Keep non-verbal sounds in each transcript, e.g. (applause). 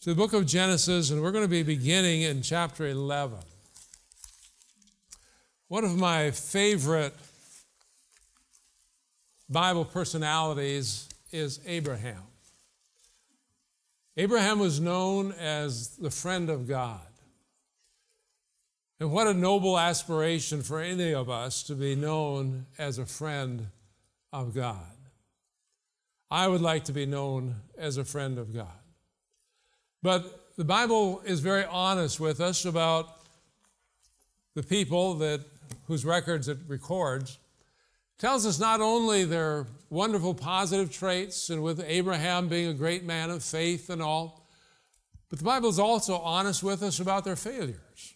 to the book of Genesis, and we're going to be beginning in chapter 11. One of my favorite Bible personalities is Abraham. Abraham was known as the friend of God. And what a noble aspiration for any of us to be known as a friend of God. I would like to be known as a friend of God. But the Bible is very honest with us about the people that whose records it records. Tells us not only their wonderful positive traits, and with Abraham being a great man of faith and all, but the Bible is also honest with us about their failures.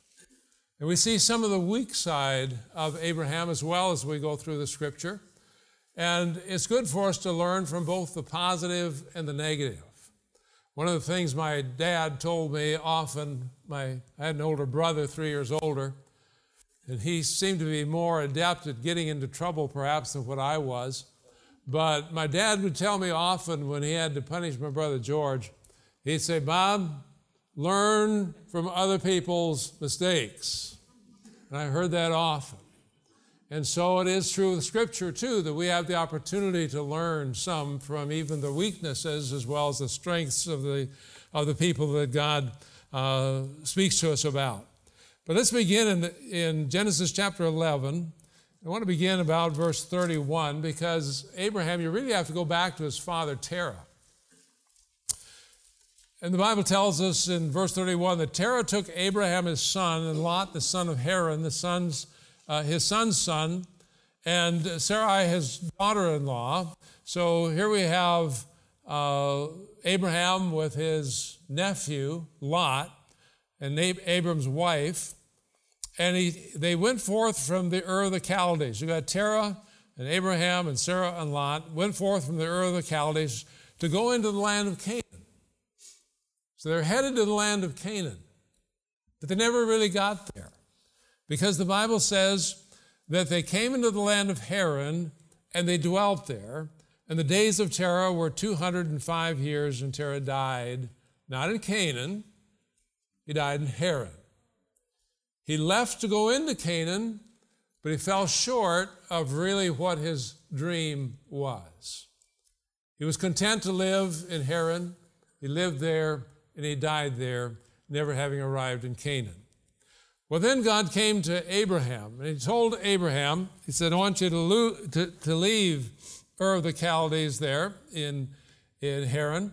And we see some of the weak side of Abraham as well as we go through the scripture. And it's good for us to learn from both the positive and the negative. One of the things my dad told me often, my, I had an older brother, three years older, and he seemed to be more adept at getting into trouble perhaps than what I was. But my dad would tell me often when he had to punish my brother George, he'd say, Bob, learn from other people's mistakes. And I heard that often. And so it is true with Scripture, too, that we have the opportunity to learn some from even the weaknesses as well as the strengths of the, of the people that God uh, speaks to us about. But let's begin in, in Genesis chapter 11. I want to begin about verse 31 because Abraham, you really have to go back to his father Terah. And the Bible tells us in verse 31 that Terah took Abraham his son and Lot the son of Haran, the sons uh, his son's son, and Sarai his daughter in law. So here we have uh, Abraham with his nephew, Lot, and Abram's wife. And he, they went forth from the Ur of the Chaldees. You got Terah and Abraham and Sarah and Lot went forth from the Ur of the Chaldees to go into the land of Canaan. So they're headed to the land of Canaan, but they never really got there. Because the Bible says that they came into the land of Haran and they dwelt there. And the days of Terah were 205 years, and Terah died, not in Canaan, he died in Haran. He left to go into Canaan, but he fell short of really what his dream was. He was content to live in Haran. He lived there and he died there, never having arrived in Canaan. Well, then God came to Abraham, and he told Abraham, He said, I want you to, lo- to, to leave Ur of the Chaldees there in, in Haran,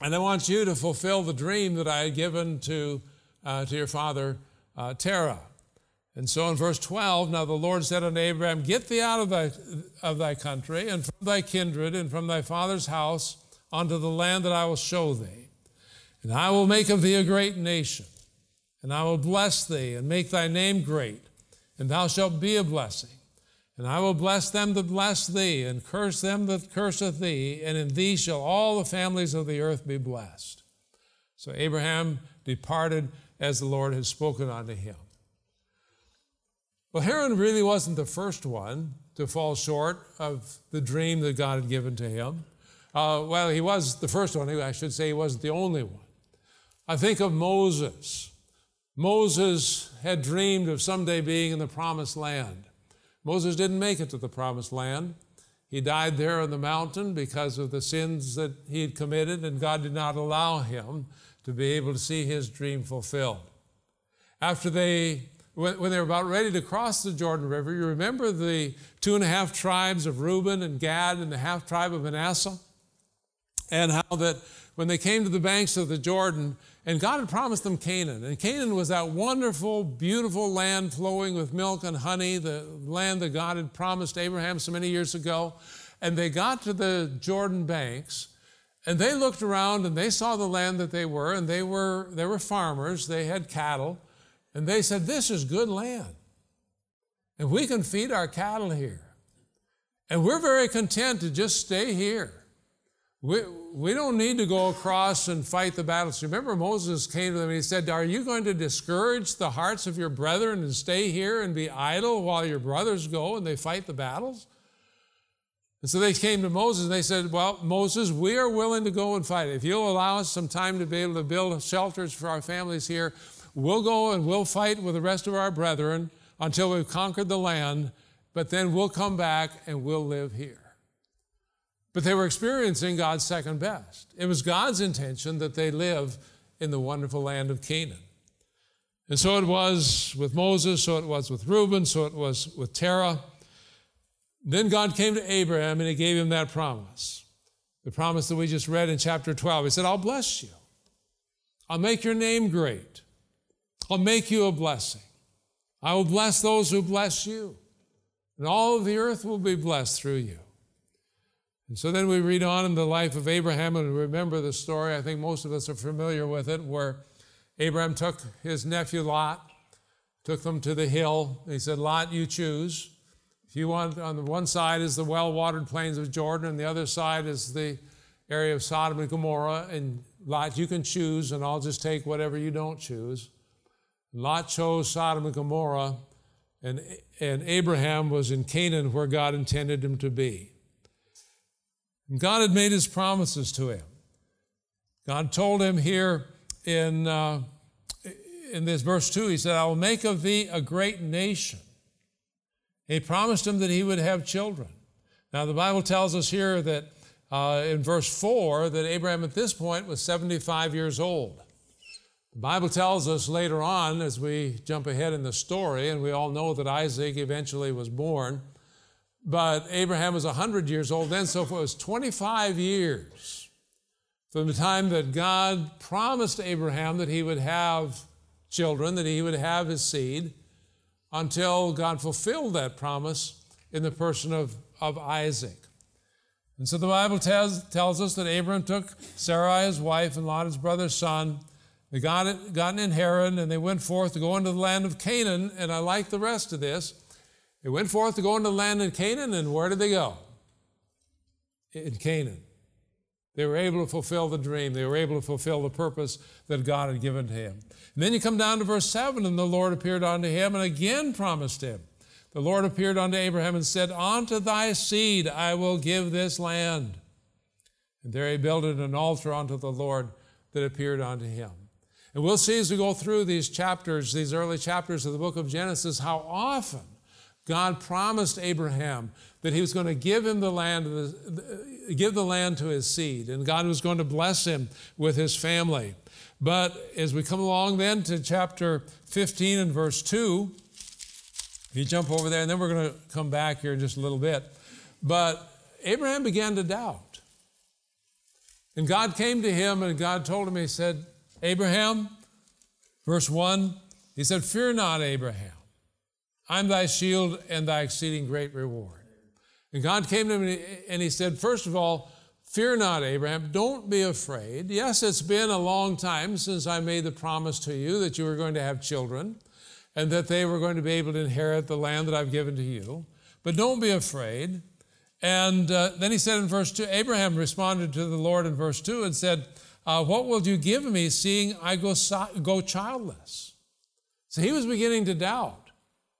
and I want you to fulfill the dream that I had given to, uh, to your father uh, Terah. And so in verse 12, now the Lord said unto Abraham, Get thee out of thy, of thy country, and from thy kindred, and from thy father's house, unto the land that I will show thee. And I will make of thee a great nation and I will bless thee and make thy name great, and thou shalt be a blessing. And I will bless them that bless thee, and curse them that curseth thee, and in thee shall all the families of the earth be blessed. So Abraham departed as the Lord had spoken unto him. Well, Haran really wasn't the first one to fall short of the dream that God had given to him. Uh, well, he was the first one. I should say he wasn't the only one. I think of Moses. Moses had dreamed of someday being in the promised land. Moses didn't make it to the promised land. He died there on the mountain because of the sins that he had committed, and God did not allow him to be able to see his dream fulfilled. After they, when they were about ready to cross the Jordan River, you remember the two and a half tribes of Reuben and Gad and the half tribe of Manasseh? And how that when they came to the banks of the Jordan, and God had promised them Canaan. And Canaan was that wonderful, beautiful land flowing with milk and honey, the land that God had promised Abraham so many years ago. And they got to the Jordan banks and they looked around and they saw the land that they were, and they were, they were farmers, they had cattle, And they said, This is good land. And we can feed our cattle here. And we're very content to just stay here. We, we don't need to go across and fight the battles. Remember, Moses came to them and he said, Are you going to discourage the hearts of your brethren and stay here and be idle while your brothers go and they fight the battles? And so they came to Moses and they said, Well, Moses, we are willing to go and fight. If you'll allow us some time to be able to build shelters for our families here, we'll go and we'll fight with the rest of our brethren until we've conquered the land, but then we'll come back and we'll live here. But they were experiencing God's second best. It was God's intention that they live in the wonderful land of Canaan. And so it was with Moses, so it was with Reuben, so it was with Terah. Then God came to Abraham and he gave him that promise. The promise that we just read in chapter 12. He said, I'll bless you. I'll make your name great. I'll make you a blessing. I will bless those who bless you. And all of the earth will be blessed through you. And so then we read on in the life of Abraham and remember the story. I think most of us are familiar with it, where Abraham took his nephew Lot, took them to the hill. he said, Lot, you choose. If you want, on the one side is the well watered plains of Jordan, and the other side is the area of Sodom and Gomorrah. And Lot, you can choose, and I'll just take whatever you don't choose. Lot chose Sodom and Gomorrah, and, and Abraham was in Canaan where God intended him to be. God had made his promises to him. God told him here in, uh, in this verse 2, he said, I will make of thee a great nation. He promised him that he would have children. Now, the Bible tells us here that uh, in verse 4 that Abraham at this point was 75 years old. The Bible tells us later on, as we jump ahead in the story, and we all know that Isaac eventually was born, but Abraham was 100 years old then, so it was 25 years from the time that God promised Abraham that he would have children, that he would have his seed, until God fulfilled that promise in the person of, of Isaac. And so the Bible tells, tells us that Abraham took Sarai, his wife, and Lot, his brother's son. They got, got in Haran, and they went forth to go into the land of Canaan. And I like the rest of this. They went forth to go into the land of Canaan, and where did they go? In Canaan. They were able to fulfill the dream. They were able to fulfill the purpose that God had given to him. And then you come down to verse 7, and the Lord appeared unto him and again promised him. The Lord appeared unto Abraham and said, Unto thy seed I will give this land. And there he builded an altar unto the Lord that appeared unto him. And we'll see as we go through these chapters, these early chapters of the book of Genesis, how often God promised Abraham that he was going to give him the land, give the land to his seed, and God was going to bless him with his family. But as we come along then to chapter 15 and verse 2, if you jump over there, and then we're going to come back here in just a little bit. But Abraham began to doubt. And God came to him, and God told him, He said, Abraham, verse 1, He said, Fear not, Abraham. I'm thy shield and thy exceeding great reward. And God came to him and he said, First of all, fear not, Abraham. Don't be afraid. Yes, it's been a long time since I made the promise to you that you were going to have children and that they were going to be able to inherit the land that I've given to you. But don't be afraid. And uh, then he said in verse 2 Abraham responded to the Lord in verse 2 and said, uh, What will you give me, seeing I go, so- go childless? So he was beginning to doubt.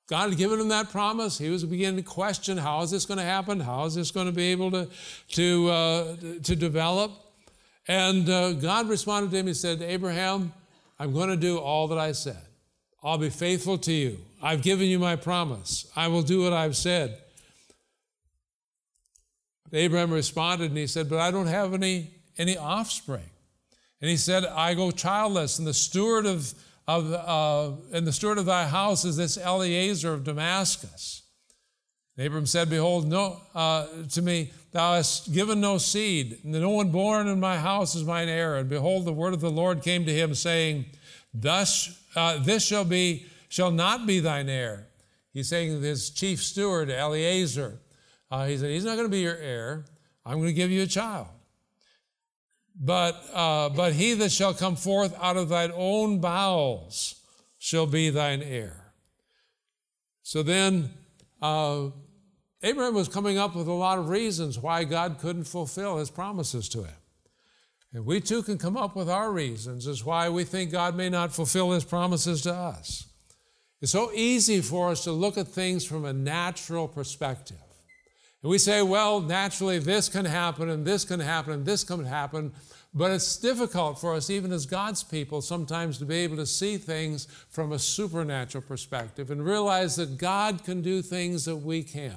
God had given him that promise. He was beginning to question how is this going to happen? How is this going to be able to, to, uh, to develop? And uh, God responded to him. He said, Abraham, I'm going to do all that I said. I'll be faithful to you. I've given you my promise. I will do what I've said. Abraham responded and he said, But I don't have any, any offspring. And he said, I go childless, and the steward of of, uh, and the steward of thy house is this Eliezer of Damascus. Abram said, Behold, no, uh, to me, thou hast given no seed, and no one born in my house is mine heir. And behold, the word of the Lord came to him, saying, Thus uh, this shall be shall not be thine heir. He's saying his chief steward, Eliezer, uh, he said, He's not going to be your heir. I'm going to give you a child. But, uh, but he that shall come forth out of thine own bowels, shall be thine heir. So then, uh, Abraham was coming up with a lot of reasons why God couldn't fulfill his promises to him. And we too can come up with our reasons as why we think God may not fulfill his promises to us. It's so easy for us to look at things from a natural perspective. And we say, well, naturally this can happen and this can happen and this can happen. But it's difficult for us, even as God's people, sometimes to be able to see things from a supernatural perspective and realize that God can do things that we can't.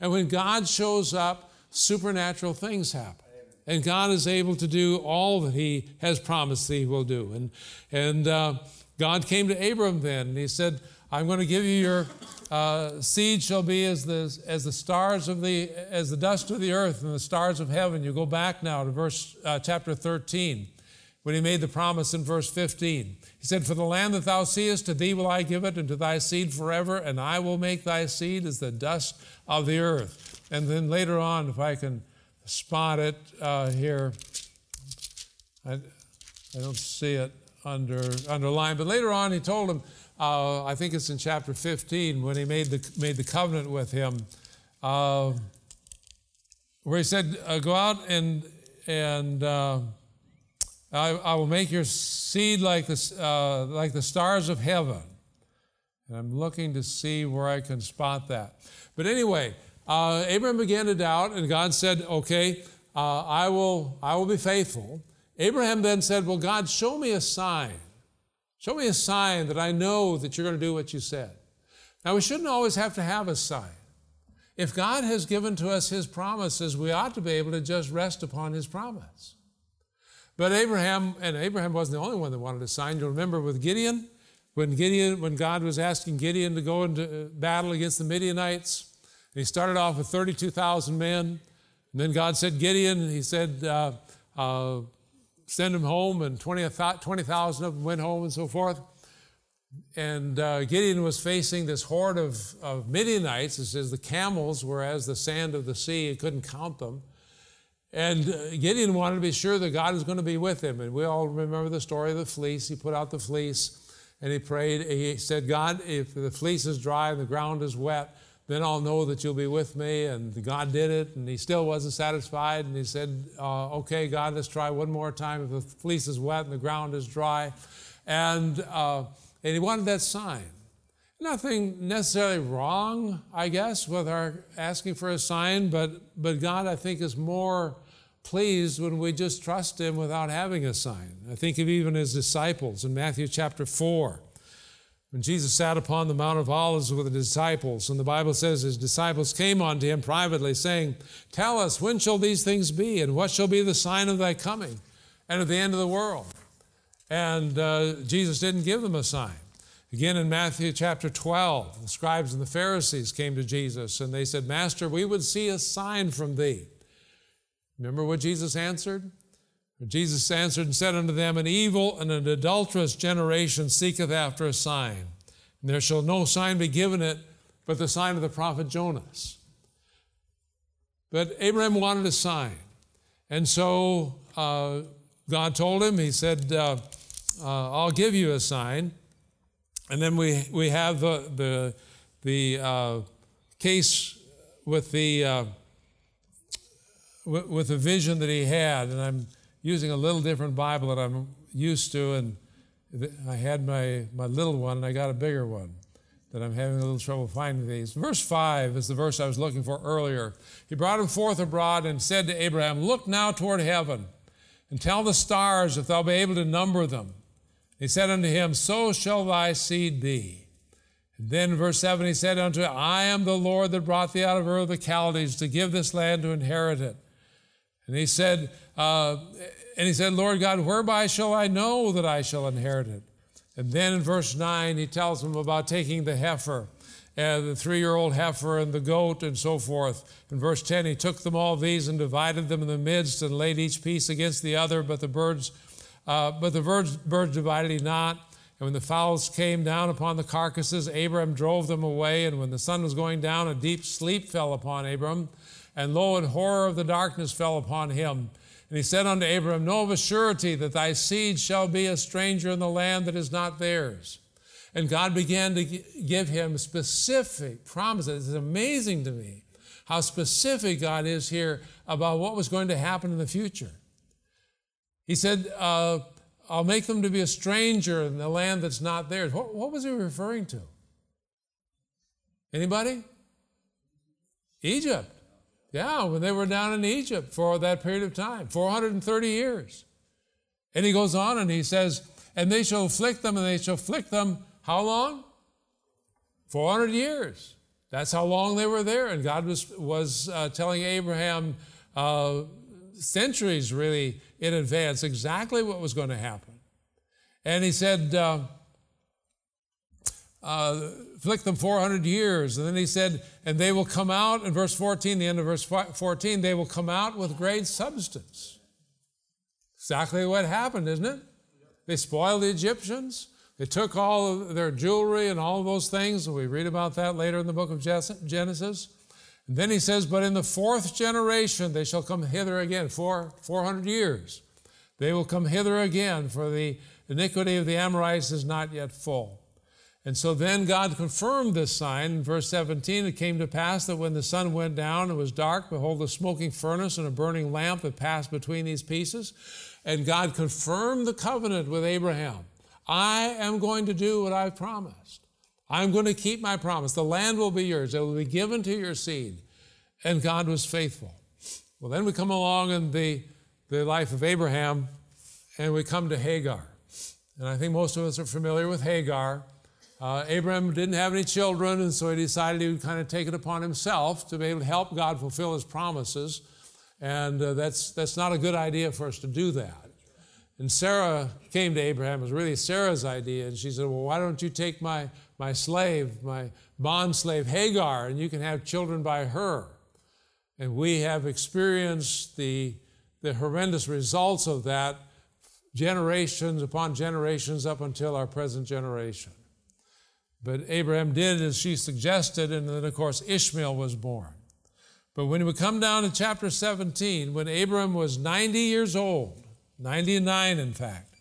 And when God shows up, supernatural things happen. And God is able to do all that He has promised He will do. And, and uh, God came to Abram then, and He said, I'm going to give you your uh, seed shall be as the, as the stars of the, as the dust of the earth and the stars of heaven. You go back now to verse, uh, chapter 13, when he made the promise in verse 15. He said, For the land that thou seest, to thee will I give it, and to thy seed forever, and I will make thy seed as the dust of the earth. And then later on, if I can spot it uh, here, I, I don't see it under underlined, but later on he told him, uh, I think it's in chapter 15 when he made the made the covenant with him, uh, where he said, uh, "Go out and and uh, I, I, will make your seed like the uh, like the stars of heaven." And I'm looking to see where I can spot that. But anyway, uh, Abraham began to doubt, and God said, "Okay, I will I will be faithful." Abraham then said, Well, God, show me a sign. Show me a sign that I know that you're going to do what you said. Now, we shouldn't always have to have a sign. If God has given to us his promises, we ought to be able to just rest upon his promise. But Abraham, and Abraham wasn't the only one that wanted a sign. You'll remember with Gideon, when Gideon, when God was asking Gideon to go into battle against the Midianites, he started off with 32,000 men. And then God said, Gideon, he said, uh, uh, send them home, and 20,000 20, of them went home and so forth. And uh, Gideon was facing this horde of, of Midianites. It says the camels were as the sand of the sea, he couldn't count them. And uh, Gideon wanted to be sure that God was going to be with him. And we all remember the story of the fleece. He put out the fleece and he prayed. He said, God, if the fleece is dry and the ground is wet, then I'll know that you'll be with me. And God did it, and he still wasn't satisfied. And he said, uh, Okay, God, let's try one more time. If the fleece is wet and the ground is dry. And, uh, and he wanted that sign. Nothing necessarily wrong, I guess, with our asking for a sign, but, but God, I think, is more pleased when we just trust Him without having a sign. I think of even His disciples in Matthew chapter 4. When Jesus sat upon the Mount of Olives with the disciples, and the Bible says his disciples came unto him privately, saying, Tell us, when shall these things be, and what shall be the sign of thy coming and of the end of the world? And uh, Jesus didn't give them a sign. Again, in Matthew chapter 12, the scribes and the Pharisees came to Jesus, and they said, Master, we would see a sign from thee. Remember what Jesus answered? Jesus answered and said unto them, An evil and an adulterous generation seeketh after a sign, and there shall no sign be given it but the sign of the prophet Jonas. But Abraham wanted a sign. And so uh, God told him, He said, uh, uh, I'll give you a sign. And then we, we have the, the, the uh, case with the, uh, with, with the vision that he had. And I'm using a little different Bible that I'm used to, and I had my, my little one, and I got a bigger one that I'm having a little trouble finding these. Verse 5 is the verse I was looking for earlier. He brought him forth abroad and said to Abraham, Look now toward heaven, and tell the stars if thou be able to number them. He said unto him, So shall thy seed be. And then verse 7 he said unto him, I am the Lord that brought thee out of Ur of the Chaldees to give this land to inherit it. And he said, uh, and he said, Lord God, whereby shall I know that I shall inherit it? And then in verse 9, he tells him about taking the heifer, uh, the three year old heifer and the goat and so forth. In verse 10, he took them all these and divided them in the midst and laid each piece against the other, but the birds, uh, but the birds, birds divided he not. And when the fowls came down upon the carcasses, Abram drove them away. And when the sun was going down, a deep sleep fell upon Abram. And lo, and horror of the darkness fell upon him. And he said unto Abram, Know of a surety that thy seed shall be a stranger in the land that is not theirs, And God began to give him specific promises. It's amazing to me how specific God is here about what was going to happen in the future. He said, uh, I'll make them to be a stranger in the land that's not theirs. What, what was he referring to? Anybody? Egypt. Yeah, when they were down in Egypt for that period of time, 430 years. And he goes on and he says, And they shall afflict them, and they shall afflict them how long? 400 years. That's how long they were there. And God was, was uh, telling Abraham uh, centuries really in advance exactly what was going to happen. And he said, uh, uh, afflict them 400 years. And then he said, and they will come out, in verse 14, the end of verse 14, they will come out with great substance. Exactly what happened, isn't it? They spoiled the Egyptians. They took all of their jewelry and all those things. We read about that later in the book of Genesis. And then he says, But in the fourth generation they shall come hither again, for 400 years. They will come hither again, for the iniquity of the Amorites is not yet full. And so then God confirmed this sign. In verse 17, it came to pass that when the sun went down, it was dark. Behold, a smoking furnace and a burning lamp that passed between these pieces. And God confirmed the covenant with Abraham. I am going to do what I've promised. I'm going to keep my promise. The land will be yours, it will be given to your seed. And God was faithful. Well, then we come along in the, the life of Abraham and we come to Hagar. And I think most of us are familiar with Hagar. Uh, Abraham didn't have any children, and so he decided he would kind of take it upon himself to be able to help God fulfill his promises. And uh, that's, that's not a good idea for us to do that. And Sarah came to Abraham. It was really Sarah's idea. And she said, Well, why don't you take my, my slave, my bond slave Hagar, and you can have children by her? And we have experienced the, the horrendous results of that generations upon generations up until our present generation. But Abraham did as she suggested, and then, of course, Ishmael was born. But when we come down to chapter 17, when Abraham was 90 years old, 99 in fact,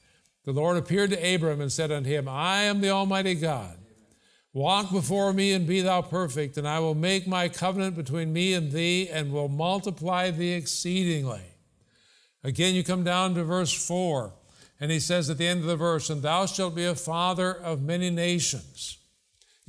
the Lord appeared to Abram and said unto him, I am the Almighty God. Walk before me and be thou perfect, and I will make my covenant between me and thee and will multiply thee exceedingly. Again, you come down to verse 4, and he says at the end of the verse, And thou shalt be a father of many nations.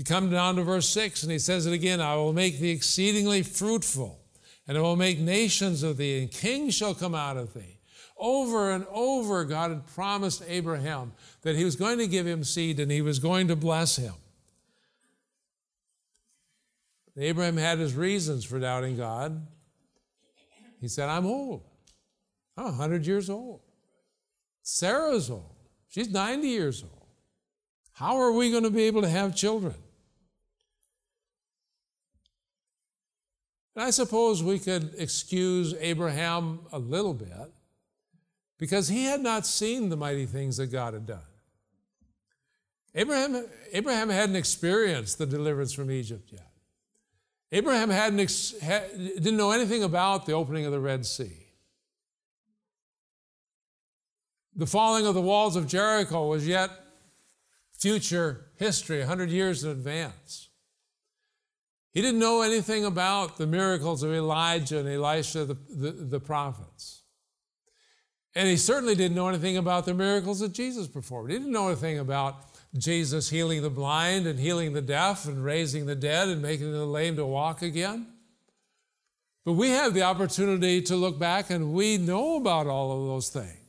You come down to verse 6, and he says it again I will make thee exceedingly fruitful, and I will make nations of thee, and kings shall come out of thee. Over and over, God had promised Abraham that he was going to give him seed and he was going to bless him. Abraham had his reasons for doubting God. He said, I'm old. I'm 100 years old. Sarah's old. She's 90 years old. How are we going to be able to have children? And I suppose we could excuse Abraham a little bit because he had not seen the mighty things that God had done. Abraham, Abraham hadn't experienced the deliverance from Egypt yet. Abraham hadn't ex, had, didn't know anything about the opening of the Red Sea. The falling of the walls of Jericho was yet future history, 100 years in advance. He didn't know anything about the miracles of Elijah and Elisha, the, the, the, prophets. And he certainly didn't know anything about the miracles that Jesus performed. He didn't know anything about Jesus healing the blind and healing the deaf and raising the dead and making the lame to walk again. But we have the opportunity to look back and we know about all of those things.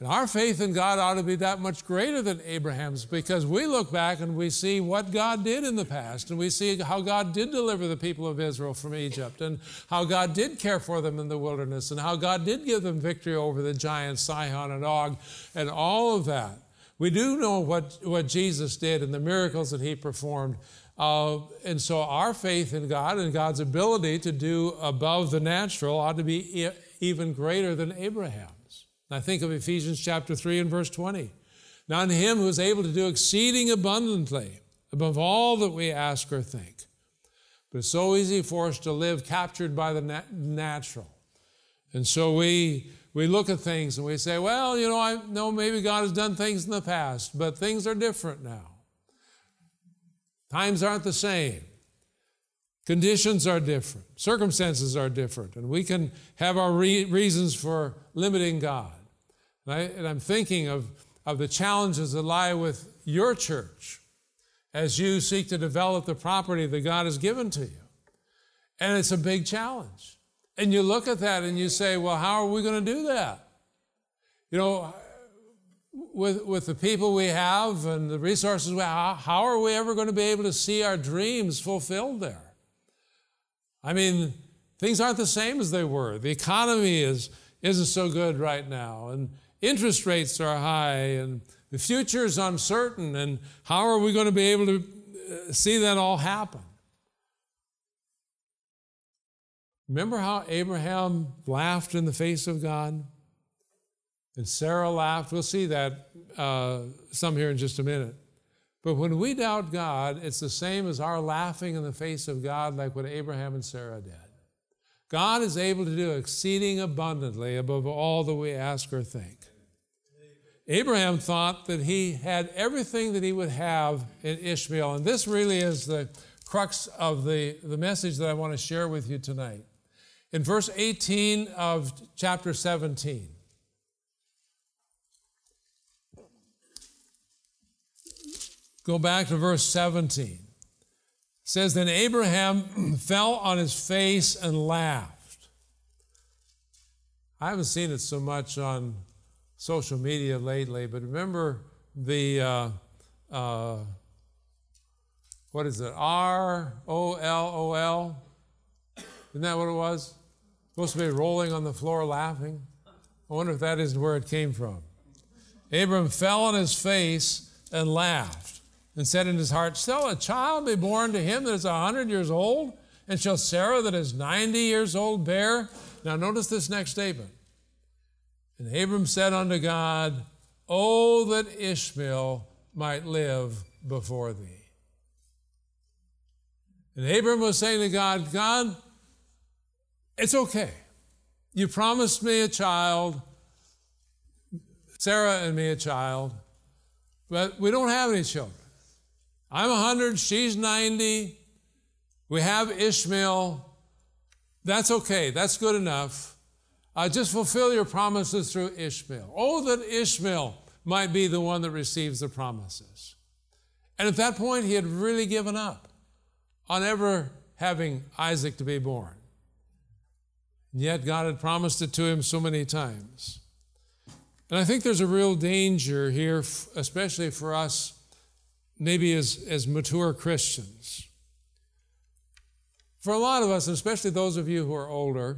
And our faith in God ought to be that much greater than Abraham's because we look back and we see what God did in the past and we see how God did deliver the people of Israel from Egypt and how God did care for them in the wilderness and how God did give them victory over the giants Sihon and Og and all of that. We do know what, what Jesus did and the miracles that he performed. Uh, and so our faith in God and God's ability to do above the natural ought to be e- even greater than Abraham. I think of Ephesians chapter 3 and verse 20. Now, in him who is able to do exceeding abundantly above all that we ask or think. But it's so easy for us to live captured by the nat- natural. And so we, we look at things and we say, well, you know, I know maybe God has done things in the past, but things are different now. Times aren't the same. Conditions are different. Circumstances are different. And we can have our re- reasons for limiting God. And, I, and I'm thinking of, of the challenges that lie with your church as you seek to develop the property that God has given to you. And it's a big challenge. And you look at that and you say, well, how are we going to do that? You know, with, with the people we have and the resources we have, how are we ever going to be able to see our dreams fulfilled there? I mean, things aren't the same as they were. The economy is, isn't so good right now, and interest rates are high, and the future is uncertain. And how are we going to be able to uh, see that all happen? Remember how Abraham laughed in the face of God? And Sarah laughed. We'll see that uh, some here in just a minute. But when we doubt God, it's the same as our laughing in the face of God, like what Abraham and Sarah did. God is able to do exceeding abundantly above all that we ask or think. Abraham thought that he had everything that he would have in Ishmael. And this really is the crux of the, the message that I want to share with you tonight. In verse 18 of chapter 17, Go back to verse 17. It says, Then Abraham (clears throat) fell on his face and laughed. I haven't seen it so much on social media lately, but remember the, uh, uh, what is it, R O L O L? Isn't that what it was? Supposed to be rolling on the floor laughing. I wonder if that isn't where it came from. Abram fell on his face and laughed and said in his heart, Shall a child be born to him that is a hundred years old? And shall Sarah that is ninety years old bear? Now notice this next statement. And Abram said unto God, Oh, that Ishmael might live before thee. And Abram was saying to God, God, it's okay. You promised me a child, Sarah and me a child, but we don't have any children. I'm 100, she's 90. We have Ishmael. That's okay, that's good enough. Uh, just fulfill your promises through Ishmael. Oh, that Ishmael might be the one that receives the promises. And at that point, he had really given up on ever having Isaac to be born. And yet, God had promised it to him so many times. And I think there's a real danger here, especially for us maybe as, as mature Christians. For a lot of us, especially those of you who are older,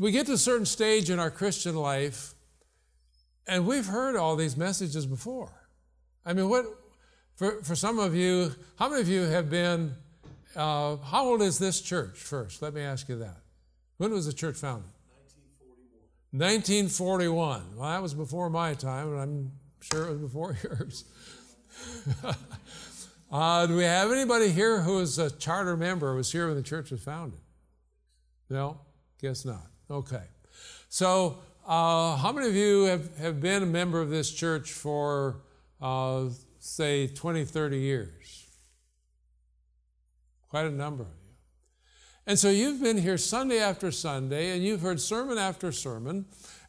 we get to a certain stage in our Christian life, and we've heard all these messages before. I mean, what for, for some of you, how many of you have been, uh, how old is this church first? Let me ask you that. When was the church founded? 1941. 1941. Well, that was before my time, and I'm sure it was before (laughs) yours. uh, do we have anybody here who is a charter member, who was here when the church was founded? No? Guess not. Okay. So, uh, how many of you have, have been a member of this church for, uh, say, 20, 30 years? Quite a number of you. And so you've been here Sunday after Sunday, and you've heard sermon after sermon,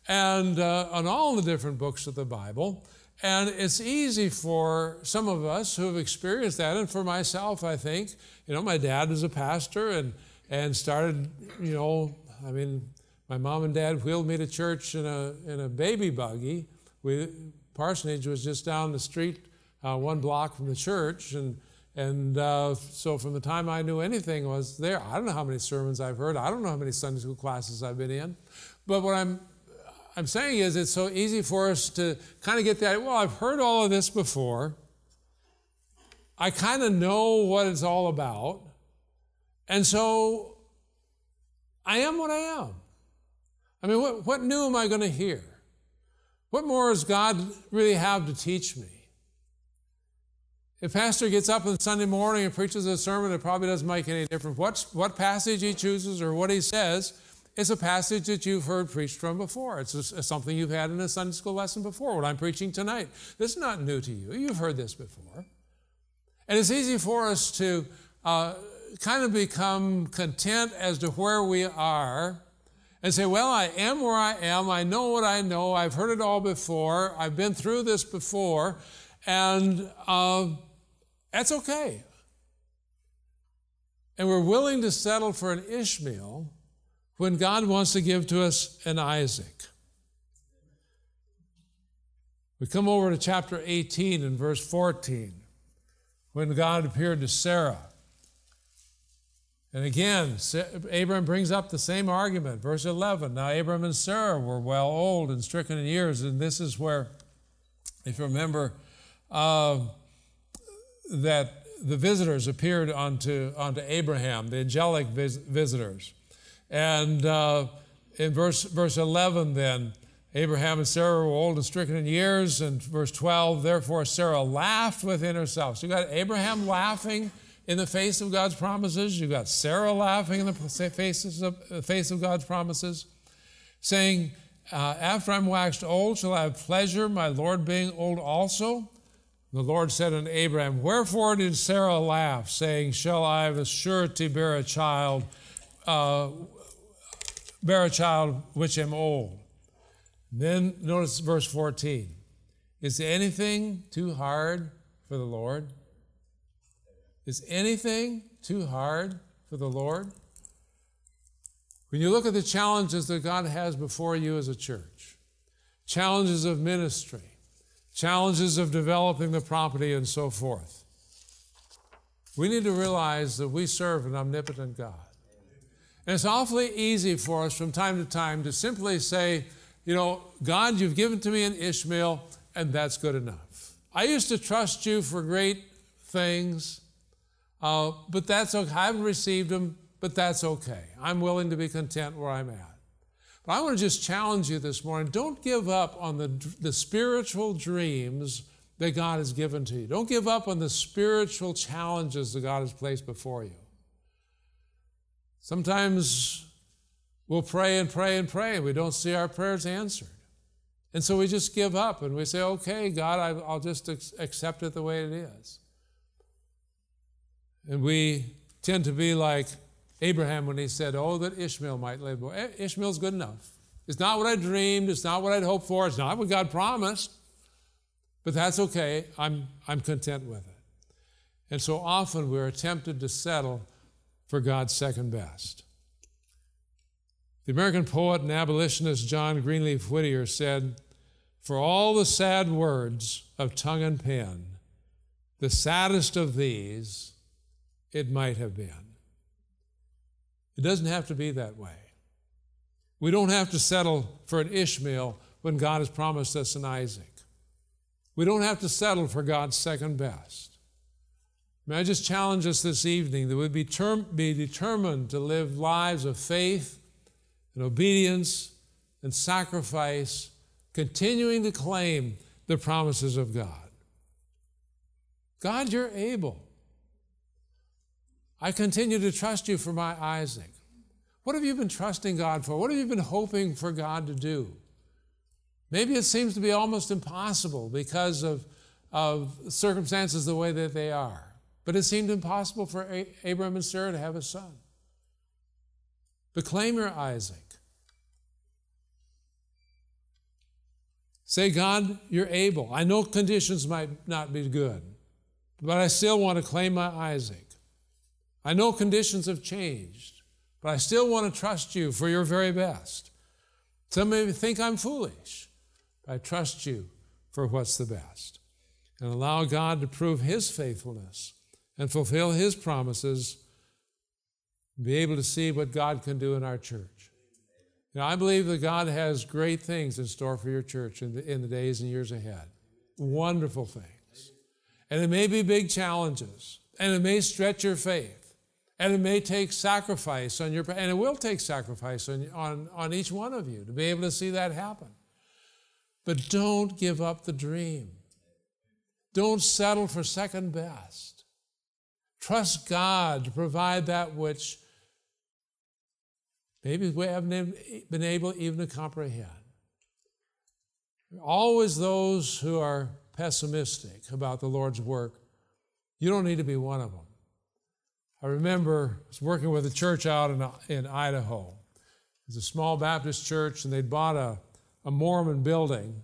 and uh, on all the different books of the Bible. And it's easy for some of us who have experienced that, and for myself, I think. You know, my dad was a pastor and, and started, you know, I mean, my mom and dad wheeled me to church in a, in a baby buggy. We, parsonage was just down the street, uh, one block from the church. And, and uh, so from the time I knew anything was there, I don't know how many sermons I've heard. I don't know how many Sunday school classes I've been in. But what I'm I'm saying is it's so easy for us to kind of get that, well, I've heard all of this before. I kind of know what it's all about. And so I am what I am. I mean, what, what new am I going to hear? What more does God really have to teach me? If pastor gets up on Sunday morning and preaches a sermon, it probably doesn't make any difference what, what passage he chooses or what he says. It's a passage that you've heard preached from before. It's, something you've had in a Sunday school lesson before. What I'm preaching tonight, this is not new to you. You've heard this before. And it's easy for us to uh, kind of become content as to where we are and say, Well, I am where I am. I know what I know. I've heard it all before. I've been through this before. And uh, that's okay. And we're willing to settle for an Ishmael when God wants to give to us an Isaac. We come over to chapter 18 and verse 14 when God appeared to Sarah. And again, Abraham brings up the same argument. Verse 11 Now Abraham and Sarah were well old and stricken in years. And this is where, if you remember, uh, that the visitors appeared unto, unto Abraham, the angelic vis- visitors. And uh, in verse, verse 11, then, Abraham and Sarah were old and stricken in years. And verse 12, therefore Sarah laughed within herself. So you got Abraham laughing in the face of God's promises. You've got Sarah laughing in the faces of, the face of God's promises, saying, uh, After I'm waxed old, shall I have pleasure, my Lord being old also? The Lord said unto Abraham, Wherefore did Sarah laugh, saying, Shall I of a surety bear a child, uh, bear a child which am old? Then notice verse 14. Is anything too hard for the Lord? Is anything too hard for the Lord? When you look at the challenges that God has before you as a church, challenges of ministry, challenges of developing the property, and so forth, we need to realize that we serve an omnipotent God. And it's awfully easy for us from time to time to simply say, you know, God, you've given to me an Ishmael, and that's good enough. I used to trust you for great things, uh, but that's okay. I haven't received them, but that's okay. I'm willing to be content where I'm at. But I want to just challenge you this morning don't give up on the, the spiritual dreams that God has given to you. Don't give up on the spiritual challenges that God has placed before you. Sometimes We'll pray and pray and pray, and we don't see our prayers answered. And so we just give up and we say, okay, God, I'll just accept it the way it is. And we tend to be like Abraham when he said, oh, that Ishmael might live. Well, Ishmael's good enough. It's not what I dreamed, it's not what I'd hoped for, it's not what God promised. But that's okay. I'm, I'm content with it. And so often we're tempted to settle for God's second best. The American poet and abolitionist John Greenleaf Whittier said, For all the sad words of tongue and pen, the saddest of these it might have been. It doesn't have to be that way. We don't have to settle for an Ishmael when God has promised us an Isaac. We don't have to settle for God's second best. May I just challenge us this evening that we be, term, be determined to live lives of faith and obedience and sacrifice, continuing to claim the promises of God. God, you're able. I continue to trust you for my Isaac. What have you been trusting God for? What have you been hoping for God to do? Maybe it seems to be almost impossible because of, of circumstances the way that they are. But it seemed impossible for Abraham and Sarah to have a son. But claim your Isaac. Say, God, you're able. I know conditions might not be good, but I still want to claim my Isaac. I know conditions have changed, but I still want to trust you for your very best. Some may think I'm foolish, but I trust you for what's the best. And allow God to prove His faithfulness and fulfill His promises be able to see what God can do in our church. Now, I believe that God has great things in store for your church in the, in the days and years ahead. Wonderful things. And it may be big challenges, and it may stretch your faith, and it may take sacrifice on your, and it will take sacrifice on, on, on each one of you to be able to see that happen. But don't give up the dream. Don't settle for second best. Trust God to provide that which maybe we haven't been able even to comprehend. Always those who are pessimistic about the Lord's work You don't need to be one of them. I remember I was working with a church out in, in Idaho. It's a small Baptist church, and they'd bought a, a Mormon building.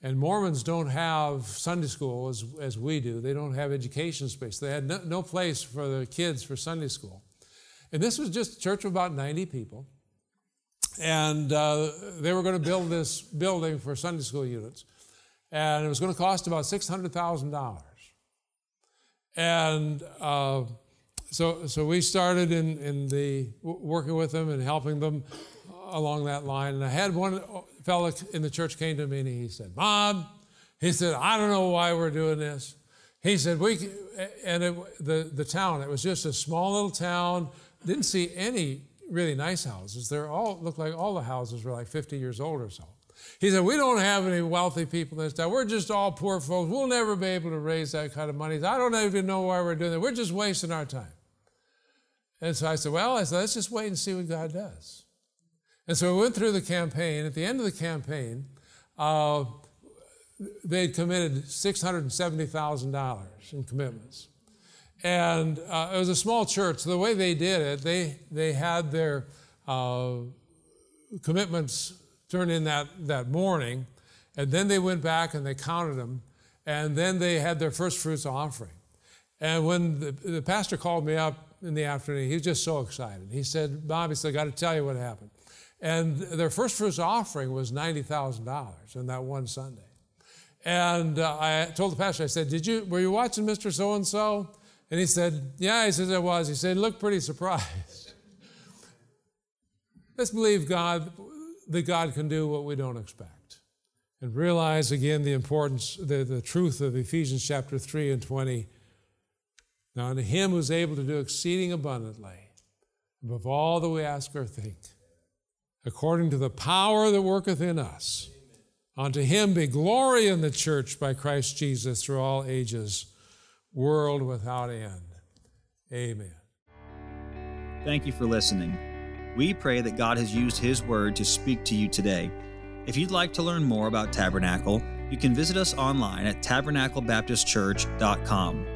And Mormons don't have Sunday school as, as we do. They don't have education space. They had no, no place for the kids for Sunday school. And this was just a church of about 90 people. And uh, they were going to build this building for Sunday school units. And it was going to cost about $600,000. And uh, so, so we started in, in the working with them and helping them along that line. And I had one fellow in the church came to me and he said, Bob, he said, I don't know why we're doing this. He said, we, and it, the, the town, it was just a small little town, didn't see any really nice houses. They're all, looked like all the houses were like 50 years old or so. He said, We don't have any wealthy people in this town. We're just all poor folks. We'll never be able to raise that kind of money. I don't even know why we're doing that. We're just wasting our time. And so I said, Well, I said, let's just wait and see what God does. And so we went through the campaign. At the end of the campaign, uh, they'd committed $670,000 in commitments. And uh, it was a small church. So the way they did it, they, they had their uh, commitments turned in that, that morning, and then they went back and they counted them, and then they had their first fruits offering. And when the, the pastor called me up in the afternoon, he was just so excited. He said, Bob, he said, I got to tell you what happened. And their first fruits offering was $90,000 in that one Sunday. And uh, I told the pastor, I said, Did you, were you watching Mr. So and so? And he said, Yeah, he says I was. He said, Look pretty surprised. (laughs) Let's believe God that God can do what we don't expect. And realize again the importance, the, the truth of Ephesians chapter 3 and 20. Now, unto him who's able to do exceeding abundantly, above all that we ask or think, according to the power that worketh in us, unto him be glory in the church by Christ Jesus through all ages, world without end. Amen. Thank you for listening. We pray that God has used His Word to speak to you today. If you'd like to learn more about Tabernacle, you can visit us online at tabernaclebaptistchurch.com.